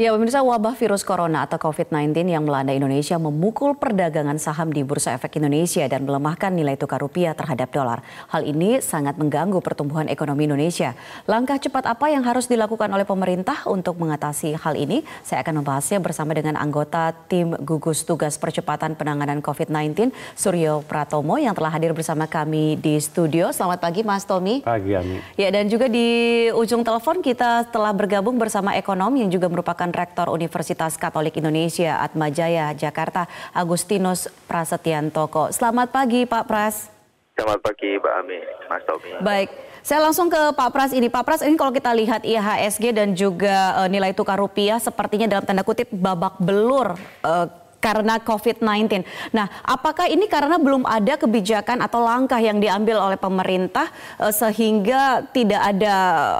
Ya, pemirsa wabah virus corona atau COVID-19 yang melanda Indonesia memukul perdagangan saham di Bursa Efek Indonesia dan melemahkan nilai tukar rupiah terhadap dolar. Hal ini sangat mengganggu pertumbuhan ekonomi Indonesia. Langkah cepat apa yang harus dilakukan oleh pemerintah untuk mengatasi hal ini? Saya akan membahasnya bersama dengan anggota tim gugus tugas percepatan penanganan COVID-19, Suryo Pratomo yang telah hadir bersama kami di studio. Selamat pagi, Mas Tommy. Pagi, Ami. Ya, dan juga di ujung telepon kita telah bergabung bersama ekonom yang juga merupakan Rektor Universitas Katolik Indonesia Atmajaya Jakarta Agustinus Prasetyantoko. Selamat pagi Pak Pras. Selamat pagi Mbak Ami, Mas Tommy. Baik, saya langsung ke Pak Pras ini. Pak Pras ini kalau kita lihat IHSG dan juga uh, nilai tukar rupiah sepertinya dalam tanda kutip babak belur uh, karena COVID-19. Nah, apakah ini karena belum ada kebijakan atau langkah yang diambil oleh pemerintah uh, sehingga tidak ada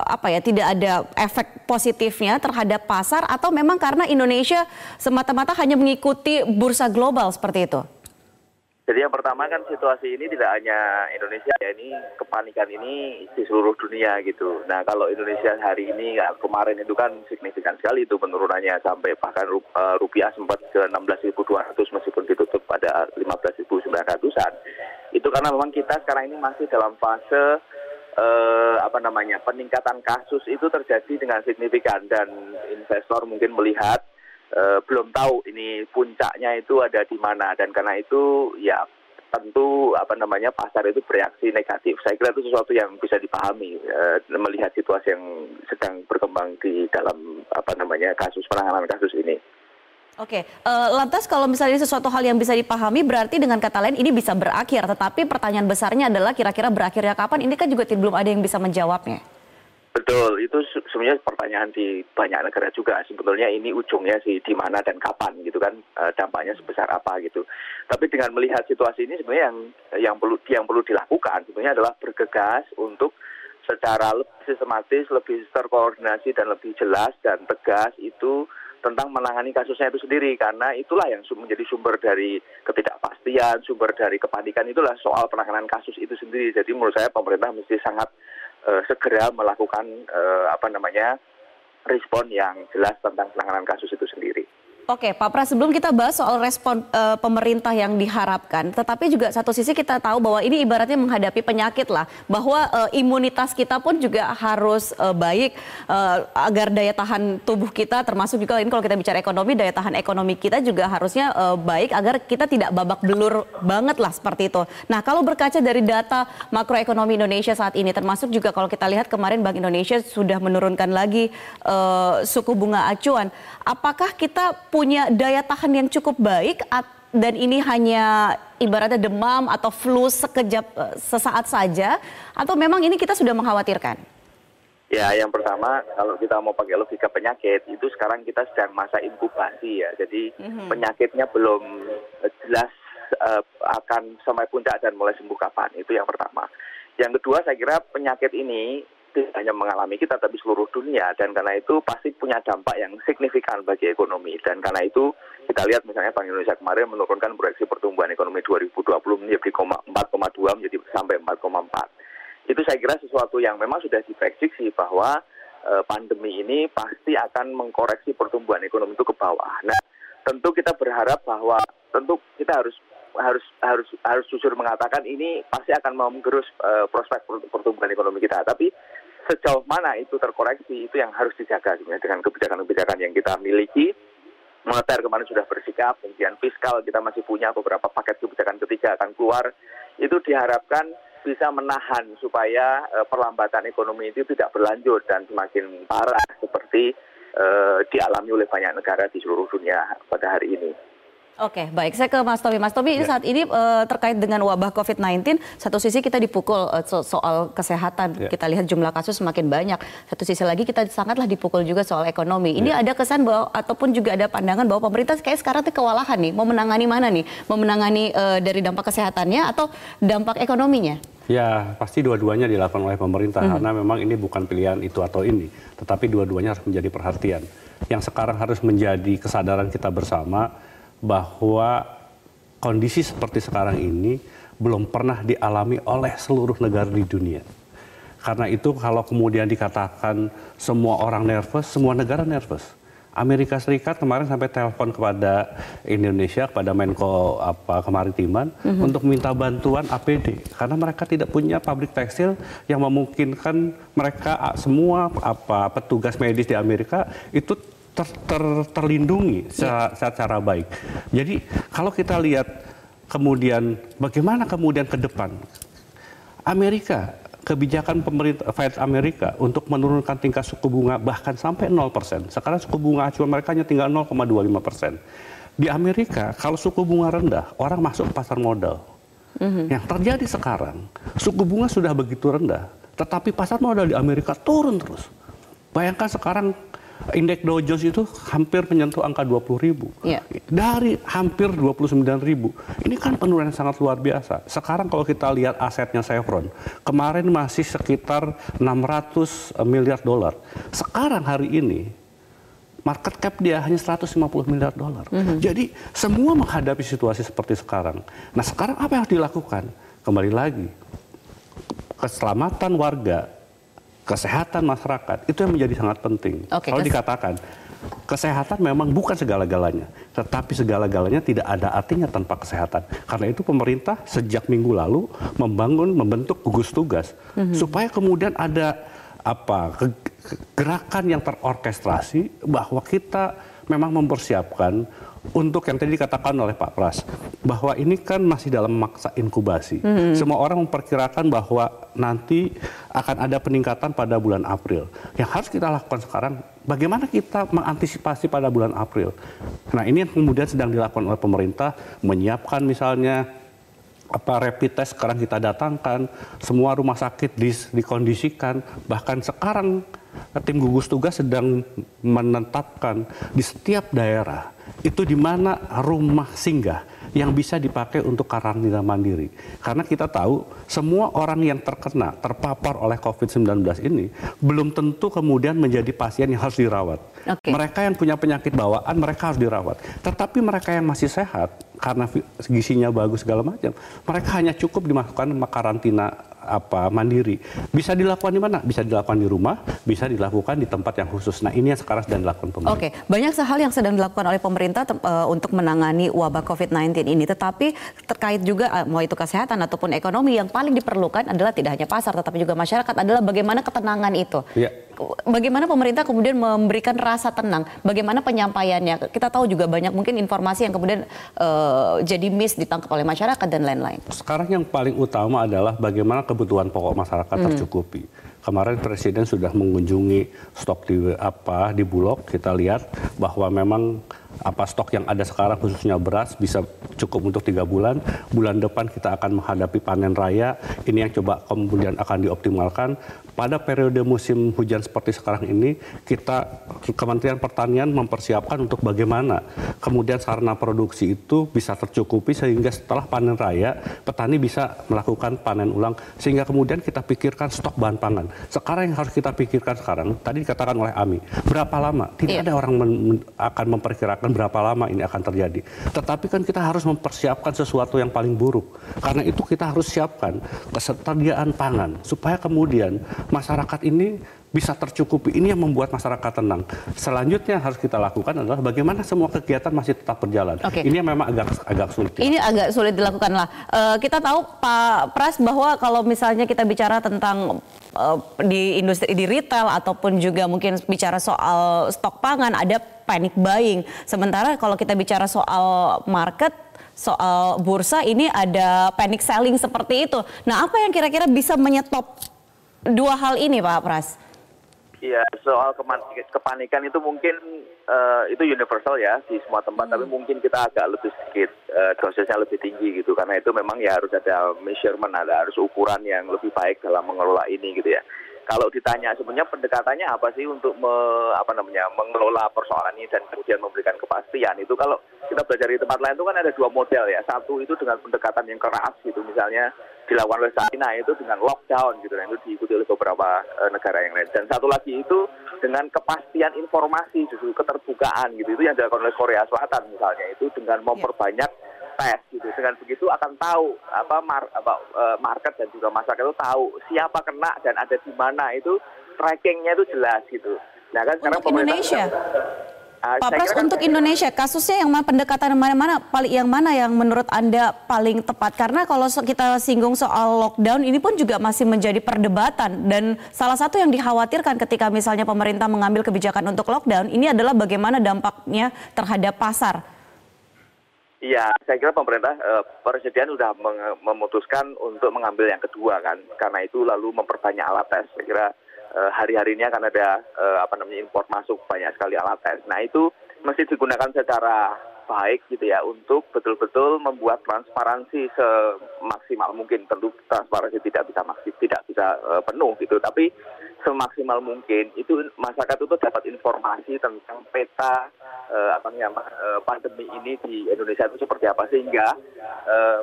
apa ya, tidak ada efek positifnya terhadap pasar atau memang karena Indonesia semata-mata hanya mengikuti bursa global seperti itu? Jadi yang pertama kan situasi ini tidak hanya Indonesia ya ini kepanikan ini di seluruh dunia gitu. Nah kalau Indonesia hari ini kemarin itu kan signifikan sekali itu penurunannya sampai bahkan eh, rupiah sempat ke 16.200 meskipun ditutup pada 15.900an. Itu karena memang kita sekarang ini masih dalam fase eh, apa namanya peningkatan kasus itu terjadi dengan signifikan dan investor mungkin melihat uh, belum tahu ini puncaknya itu ada di mana dan karena itu ya tentu apa namanya pasar itu bereaksi negatif. Saya kira itu sesuatu yang bisa dipahami uh, melihat situasi yang sedang berkembang di dalam apa namanya kasus penanganan kasus ini. Oke, uh, lantas kalau misalnya sesuatu hal yang bisa dipahami berarti dengan kata lain ini bisa berakhir. Tetapi pertanyaan besarnya adalah kira-kira berakhirnya kapan? Ini kan juga belum ada yang bisa menjawabnya. Betul, itu sebenarnya pertanyaan di banyak negara juga. Sebetulnya ini ujungnya sih di mana dan kapan gitu kan, eh, dampaknya sebesar apa gitu. Tapi dengan melihat situasi ini sebenarnya yang yang perlu yang perlu dilakukan sebenarnya adalah bergegas untuk secara lebih sistematis, lebih terkoordinasi dan lebih jelas dan tegas itu tentang menangani kasusnya itu sendiri karena itulah yang menjadi sumber dari ketidakpastian, sumber dari kepanikan itulah soal penanganan kasus itu sendiri. Jadi menurut saya pemerintah mesti sangat uh, segera melakukan uh, apa namanya respon yang jelas tentang penanganan kasus itu sendiri. Oke, Pak Pras, sebelum kita bahas soal respon uh, pemerintah yang diharapkan, tetapi juga satu sisi kita tahu bahwa ini ibaratnya menghadapi penyakit lah, bahwa uh, imunitas kita pun juga harus uh, baik uh, agar daya tahan tubuh kita, termasuk juga ini kalau kita bicara ekonomi, daya tahan ekonomi kita juga harusnya uh, baik agar kita tidak babak belur banget lah seperti itu. Nah, kalau berkaca dari data makroekonomi Indonesia saat ini, termasuk juga kalau kita lihat kemarin Bank Indonesia sudah menurunkan lagi uh, suku bunga acuan, apakah kita daya tahan yang cukup baik dan ini hanya ibaratnya demam atau flu sekejap eh, sesaat saja atau memang ini kita sudah mengkhawatirkan? Ya, yang pertama kalau kita mau pakai logika penyakit itu sekarang kita sedang masa inkubasi ya. Jadi mm-hmm. penyakitnya belum jelas uh, akan sampai puncak dan mulai sembuh kapan. Itu yang pertama. Yang kedua saya kira penyakit ini tidak hanya mengalami kita tapi seluruh dunia dan karena itu pasti punya dampak yang signifikan bagi ekonomi dan karena itu kita lihat misalnya Bank Indonesia kemarin menurunkan proyeksi pertumbuhan ekonomi 2020 menjadi 4,2 menjadi sampai 4,4 itu saya kira sesuatu yang memang sudah diprediksi bahwa e, pandemi ini pasti akan mengkoreksi pertumbuhan ekonomi itu ke bawah. Nah, tentu kita berharap bahwa tentu kita harus harus harus harus jujur mengatakan ini pasti akan menggerus uh, prospek pertumbuhan ekonomi kita. Tapi sejauh mana itu terkoreksi itu yang harus dijaga sebenarnya dengan kebijakan-kebijakan yang kita miliki. Moneter kemarin sudah bersikap, kemudian fiskal kita masih punya beberapa paket kebijakan ketiga akan keluar. Itu diharapkan bisa menahan supaya uh, perlambatan ekonomi itu tidak berlanjut dan semakin parah seperti uh, dialami oleh banyak negara di seluruh dunia pada hari ini. Oke, baik. Saya ke Mas Tomi. Mas Tomi, ya. saat ini uh, terkait dengan wabah COVID-19, satu sisi kita dipukul uh, so soal kesehatan. Ya. Kita lihat jumlah kasus semakin banyak. Satu sisi lagi kita sangatlah dipukul juga soal ekonomi. Ini ya. ada kesan bahwa ataupun juga ada pandangan bahwa pemerintah kayak sekarang itu kewalahan nih, mau menangani mana nih? Mau menangani uh, dari dampak kesehatannya atau dampak ekonominya? Ya, pasti dua-duanya dilakukan oleh pemerintah hmm. karena memang ini bukan pilihan itu atau ini, tetapi dua-duanya harus menjadi perhatian. Yang sekarang harus menjadi kesadaran kita bersama bahwa kondisi seperti sekarang ini belum pernah dialami oleh seluruh negara di dunia. Karena itu kalau kemudian dikatakan semua orang nervous, semua negara nervous. Amerika Serikat kemarin sampai telepon kepada Indonesia, kepada Menko apa kemaritiman mm-hmm. untuk minta bantuan APD karena mereka tidak punya pabrik tekstil yang memungkinkan mereka semua apa petugas medis di Amerika itu ter, ter, terlindungi secara, secara baik. Jadi kalau kita lihat kemudian bagaimana kemudian ke depan Amerika kebijakan pemerintah Fed Amerika untuk menurunkan tingkat suku bunga bahkan sampai 0%. Sekarang suku bunga acuan mereka hanya tinggal 0,25 persen. Di Amerika, kalau suku bunga rendah, orang masuk ke pasar modal. Mm-hmm. Yang terjadi sekarang, suku bunga sudah begitu rendah, tetapi pasar modal di Amerika turun terus. Bayangkan sekarang indeks Dow Jones itu hampir menyentuh angka 20 ribu. Yeah. Dari hampir 29 ribu. Ini kan penurunan sangat luar biasa. Sekarang kalau kita lihat asetnya Chevron, kemarin masih sekitar 600 miliar dolar. Sekarang hari ini market cap dia hanya 150 miliar dolar. Mm -hmm. Jadi semua menghadapi situasi seperti sekarang. Nah sekarang apa yang harus dilakukan? Kembali lagi, keselamatan warga kesehatan masyarakat itu yang menjadi sangat penting. Okay, Kalau dikatakan kesehatan memang bukan segala-galanya, tetapi segala-galanya tidak ada artinya tanpa kesehatan. Karena itu pemerintah sejak minggu lalu membangun, membentuk gugus tugas mm -hmm. supaya kemudian ada apa gerakan yang terorkestrasi bahwa kita memang mempersiapkan untuk yang tadi dikatakan oleh Pak Pras bahwa ini kan masih dalam maksa inkubasi. Hmm. Semua orang memperkirakan bahwa nanti akan ada peningkatan pada bulan April. Yang harus kita lakukan sekarang bagaimana kita mengantisipasi pada bulan April. Nah, ini yang kemudian sedang dilakukan oleh pemerintah menyiapkan misalnya apa rapid test sekarang kita datangkan, semua rumah sakit dikondisikan, bahkan sekarang tim gugus tugas sedang menetapkan di setiap daerah itu di mana rumah singgah yang bisa dipakai untuk karantina mandiri. Karena kita tahu semua orang yang terkena, terpapar oleh COVID-19 ini belum tentu kemudian menjadi pasien yang harus dirawat. Okay. Mereka yang punya penyakit bawaan mereka harus dirawat. Tetapi mereka yang masih sehat karena gisinya bagus segala macam, mereka hanya cukup dimasukkan karantina apa mandiri. Bisa dilakukan di mana? Bisa dilakukan di rumah, bisa dilakukan di tempat yang khusus. Nah, ini yang sekarang sedang dilakukan pemerintah. Oke, banyak hal yang sedang dilakukan oleh pemerintah uh, untuk menangani wabah COVID-19 ini. Tetapi terkait juga uh, mau itu kesehatan ataupun ekonomi yang paling diperlukan adalah tidak hanya pasar tetapi juga masyarakat adalah bagaimana ketenangan itu. Ya. Bagaimana pemerintah kemudian memberikan rasa tenang? Bagaimana penyampaiannya? Kita tahu juga banyak mungkin informasi yang kemudian uh, jadi miss ditangkap oleh masyarakat dan lain-lain. Sekarang yang paling utama adalah bagaimana kebutuhan pokok masyarakat hmm. tercukupi. Kemarin Presiden sudah mengunjungi stok di apa di Bulog. Kita lihat bahwa memang apa stok yang ada sekarang khususnya beras bisa cukup untuk tiga bulan. Bulan depan kita akan menghadapi panen raya. Ini yang coba kemudian akan dioptimalkan. Pada periode musim hujan seperti sekarang ini, kita Kementerian Pertanian mempersiapkan untuk bagaimana kemudian sarana produksi itu bisa tercukupi sehingga setelah panen raya petani bisa melakukan panen ulang sehingga kemudian kita pikirkan stok bahan pangan. Sekarang yang harus kita pikirkan sekarang, tadi dikatakan oleh Ami, berapa lama? Tidak iya. ada orang men akan memperkirakan berapa lama ini akan terjadi. Tetapi kan kita harus mempersiapkan sesuatu yang paling buruk. Karena itu kita harus siapkan ketersediaan pangan supaya kemudian masyarakat ini bisa tercukupi. Ini yang membuat masyarakat tenang. Selanjutnya harus kita lakukan adalah bagaimana semua kegiatan masih tetap berjalan. Okay. Ini yang memang agak agak sulit. Ini agak sulit dilakukan lah. Uh, kita tahu Pak Pras bahwa kalau misalnya kita bicara tentang uh, di industri di retail ataupun juga mungkin bicara soal stok pangan ada panic buying. Sementara kalau kita bicara soal market soal bursa ini ada panic selling seperti itu. Nah, apa yang kira-kira bisa menyetop dua hal ini, Pak Pras? Iya, soal kepanikan itu mungkin uh, itu universal ya di semua tempat, hmm. tapi mungkin kita agak lebih sedikit uh, dosisnya lebih tinggi gitu, karena itu memang ya harus ada measurement, ada harus ukuran yang lebih baik dalam mengelola ini gitu ya kalau ditanya sebenarnya pendekatannya apa sih untuk me, apa namanya mengelola persoalan ini dan kemudian memberikan kepastian itu kalau kita belajar di tempat lain itu kan ada dua model ya. Satu itu dengan pendekatan yang keras gitu misalnya dilakukan oleh China itu dengan lockdown gitu dan itu diikuti oleh beberapa e, negara yang lain. Dan satu lagi itu dengan kepastian informasi justru keterbukaan gitu itu yang dilakukan oleh Korea Selatan misalnya itu dengan memperbanyak tes gitu. Dengan begitu akan tahu apa, mar, apa uh, market dan juga masyarakat itu tahu siapa kena dan ada di mana itu trackingnya itu jelas gitu. Nah kan sekarang pemerintah Indonesia. Uh, Pak Pras kan untuk Indonesia kasusnya yang mana pendekatan mana-mana paling yang mana yang menurut Anda paling tepat karena kalau kita singgung soal lockdown ini pun juga masih menjadi perdebatan dan salah satu yang dikhawatirkan ketika misalnya pemerintah mengambil kebijakan untuk lockdown ini adalah bagaimana dampaknya terhadap pasar. Iya, saya kira pemerintah eh, presiden sudah memutuskan untuk mengambil yang kedua kan, karena itu lalu memperbanyak alat tes. Saya kira Eh, hari-hari ini akan ada uh, apa namanya impor masuk banyak sekali alat tes. Nah itu mesti digunakan secara baik gitu ya untuk betul-betul membuat transparansi semaksimal mungkin. Tentu transparansi tidak bisa maksimal, tidak bisa uh, penuh gitu, tapi semaksimal mungkin itu masyarakat itu dapat informasi tentang peta uh, apa namanya uh, pandemi ini di Indonesia itu seperti apa sehingga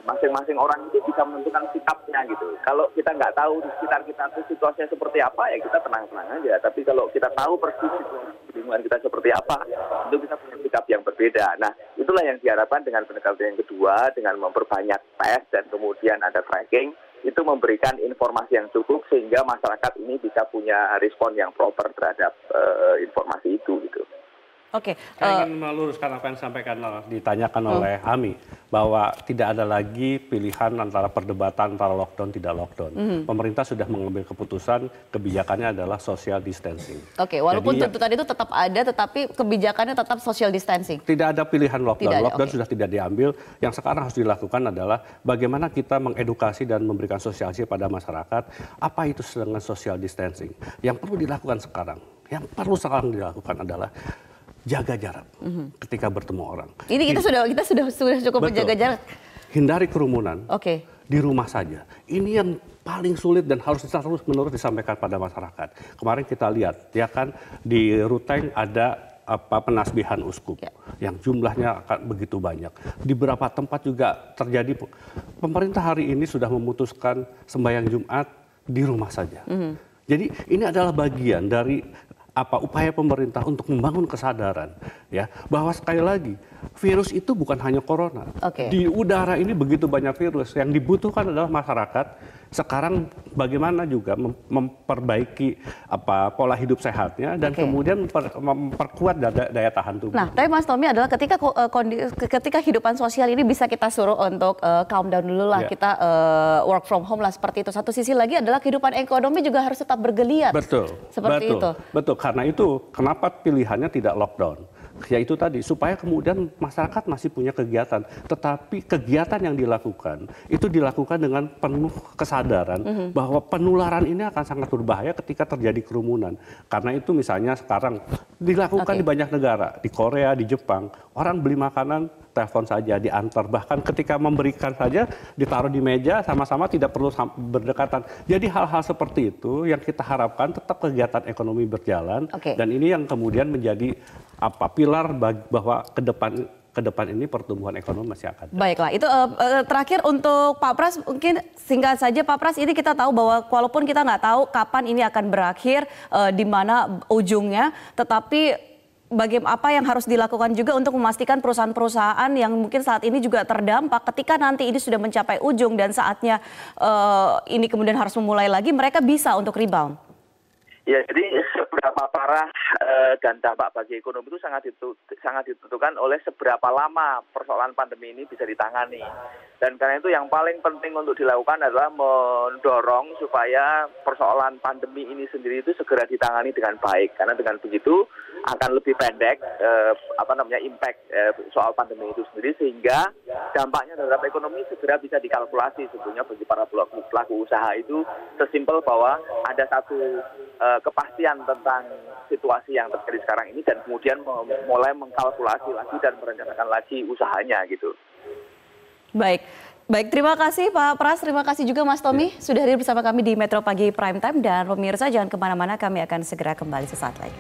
masing-masing uh, orang itu bisa menentukan sikapnya gitu. Kalau kita nggak tahu di sekitar kita itu situasinya seperti apa ya kita tenang-tenang aja. Tapi kalau kita tahu persis lingkungan kita seperti apa, itu bisa punya sikap yang berbeda. Nah itulah yang diharapkan dengan pendekatan yang kedua dengan memperbanyak tes dan kemudian ada tracking itu memberikan informasi yang cukup sehingga masyarakat ini bisa punya respon yang proper terhadap uh, informasi itu gitu. Oke. Okay, Saya uh, ingin meluruskan apa yang disampaikan ditanyakan uh, oleh Ami bahwa tidak ada lagi pilihan antara perdebatan antara lockdown tidak lockdown. Uh, Pemerintah sudah mengambil keputusan kebijakannya adalah social distancing. Oke, okay, walaupun Jadi, tuntutan itu tetap ada, tetapi kebijakannya tetap social distancing. Tidak ada pilihan lockdown. Tidak lockdown okay. sudah tidak diambil. Yang sekarang harus dilakukan adalah bagaimana kita mengedukasi dan memberikan sosialisasi pada masyarakat apa itu dengan social distancing. Yang perlu dilakukan sekarang, yang perlu sekarang dilakukan adalah jaga jarak mm-hmm. ketika bertemu orang. Ini kita sudah kita sudah sudah cukup Betul. menjaga jarak. Hindari kerumunan. Oke. Okay. Di rumah saja. Ini yang paling sulit dan harus terus menerus disampaikan pada masyarakat. Kemarin kita lihat ya kan di Ruteng ada apa penasbihan uskup ya. yang jumlahnya akan begitu banyak. Di beberapa tempat juga terjadi pemerintah hari ini sudah memutuskan sembahyang Jumat di rumah saja. Mm -hmm. Jadi ini adalah bagian dari apa upaya pemerintah untuk membangun kesadaran ya bahwa sekali lagi virus itu bukan hanya corona. Okay. Di udara ini begitu banyak virus yang dibutuhkan adalah masyarakat sekarang bagaimana juga memperbaiki apa pola hidup sehatnya dan okay. kemudian memper, memperkuat daya, daya tahan tubuh. Nah, tapi Mas Tommy adalah ketika uh, ketika kehidupan sosial ini bisa kita suruh untuk uh, calm down dulu lah, yeah. kita uh, work from home lah seperti itu. Satu sisi lagi adalah kehidupan ekonomi juga harus tetap bergeliat. Betul. Seperti betul, itu. Betul. Karena itu kenapa pilihannya tidak lockdown? Ya itu tadi supaya kemudian masyarakat masih punya kegiatan tetapi kegiatan yang dilakukan itu dilakukan dengan penuh kesadaran mm -hmm. bahwa penularan ini akan sangat berbahaya ketika terjadi kerumunan karena itu misalnya sekarang dilakukan okay. di banyak negara di Korea di Jepang orang beli makanan telepon saja diantar bahkan ketika memberikan saja ditaruh di meja sama-sama tidak perlu berdekatan jadi hal-hal seperti itu yang kita harapkan tetap kegiatan ekonomi berjalan okay. dan ini yang kemudian menjadi apa pilar bahwa ke depan ke depan ini pertumbuhan ekonomi masih akan. Baiklah, itu uh, uh, terakhir untuk Pak Pras mungkin singkat saja Pak Pras ini kita tahu bahwa walaupun kita nggak tahu kapan ini akan berakhir uh, di mana ujungnya, tetapi bagaimana apa yang harus dilakukan juga untuk memastikan perusahaan-perusahaan yang mungkin saat ini juga terdampak ketika nanti ini sudah mencapai ujung dan saatnya uh, ini kemudian harus memulai lagi mereka bisa untuk rebound. Ya, jadi seberapa parah e, dan dampak bagi ekonomi itu sangat ditu, sangat ditentukan oleh seberapa lama persoalan pandemi ini bisa ditangani. Dan karena itu yang paling penting untuk dilakukan adalah mendorong supaya persoalan pandemi ini sendiri itu segera ditangani dengan baik. Karena dengan begitu akan lebih pendek eh, apa namanya impact eh, soal pandemi itu sendiri sehingga dampaknya terhadap ekonomi segera bisa dikalkulasi sebetulnya bagi para pelaku, pelaku usaha itu sesimpel bahwa ada satu kepastian tentang situasi yang terjadi sekarang ini dan kemudian mulai mengkalkulasi lagi dan merencanakan lagi usahanya gitu. Baik. Baik, terima kasih Pak Pras, terima kasih juga Mas Tommy ya. sudah hadir bersama kami di Metro Pagi Prime Time dan pemirsa jangan ke mana-mana kami akan segera kembali sesaat lagi.